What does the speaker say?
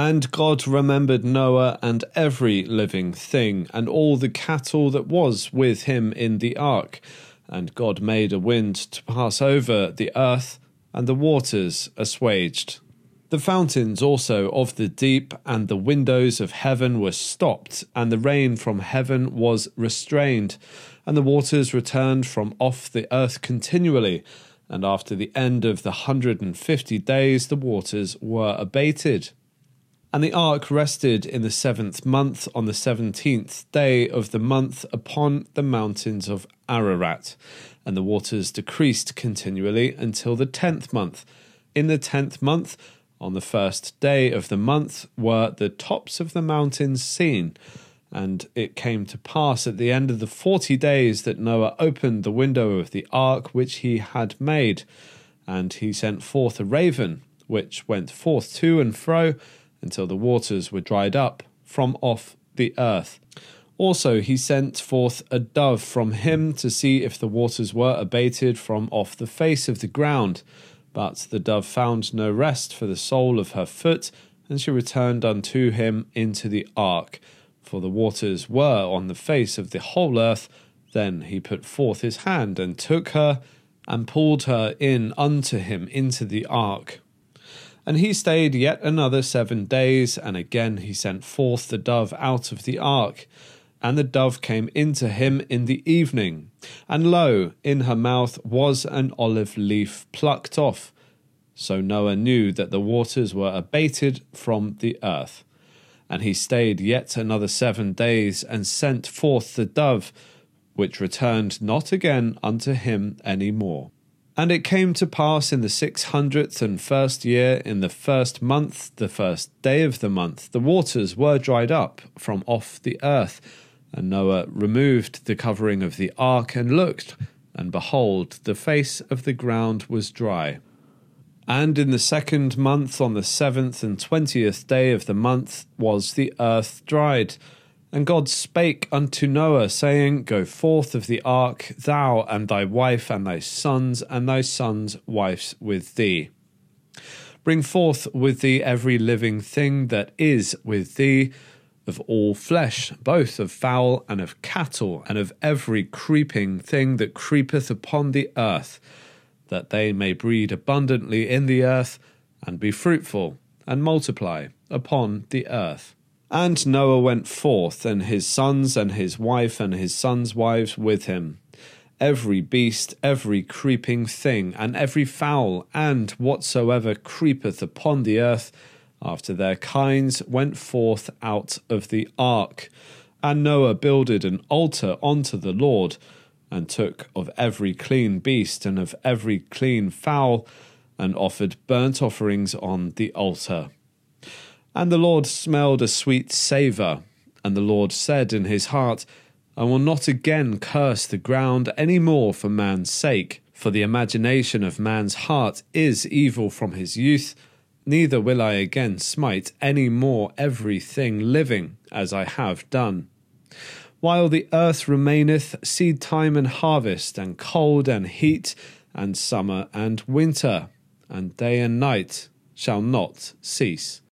And God remembered Noah and every living thing, and all the cattle that was with him in the ark. And God made a wind to pass over the earth, and the waters assuaged. The fountains also of the deep and the windows of heaven were stopped, and the rain from heaven was restrained, and the waters returned from off the earth continually. And after the end of the hundred and fifty days, the waters were abated. And the ark rested in the seventh month on the seventeenth day of the month upon the mountains of Ararat. And the waters decreased continually until the tenth month. In the tenth month, on the first day of the month, were the tops of the mountains seen. And it came to pass at the end of the forty days that Noah opened the window of the ark which he had made. And he sent forth a raven, which went forth to and fro until the waters were dried up from off the earth. Also, he sent forth a dove from him to see if the waters were abated from off the face of the ground. But the dove found no rest for the sole of her foot, and she returned unto him into the ark. For the waters were on the face of the whole earth. Then he put forth his hand and took her, and pulled her in unto him into the ark. And he stayed yet another seven days, and again he sent forth the dove out of the ark. And the dove came into him in the evening, and lo, in her mouth was an olive leaf plucked off. So Noah knew that the waters were abated from the earth. And he stayed yet another seven days, and sent forth the dove, which returned not again unto him any more. And it came to pass in the six hundredth and first year, in the first month, the first day of the month, the waters were dried up from off the earth. And Noah removed the covering of the ark and looked, and behold, the face of the ground was dry. And in the second month, on the seventh and twentieth day of the month, was the earth dried. And God spake unto Noah, saying, Go forth of the ark, thou and thy wife and thy sons and thy sons' wives with thee. Bring forth with thee every living thing that is with thee, of all flesh, both of fowl and of cattle, and of every creeping thing that creepeth upon the earth, that they may breed abundantly in the earth, and be fruitful, and multiply upon the earth. And Noah went forth, and his sons, and his wife, and his sons' wives with him. Every beast, every creeping thing, and every fowl, and whatsoever creepeth upon the earth, after their kinds, went forth out of the ark. And Noah builded an altar unto the Lord, and took of every clean beast, and of every clean fowl, and offered burnt offerings on the altar. And the Lord smelled a sweet savour. And the Lord said in his heart, I will not again curse the ground any more for man's sake, for the imagination of man's heart is evil from his youth. Neither will I again smite any more every thing living, as I have done. While the earth remaineth, seed time and harvest, and cold and heat, and summer and winter, and day and night shall not cease.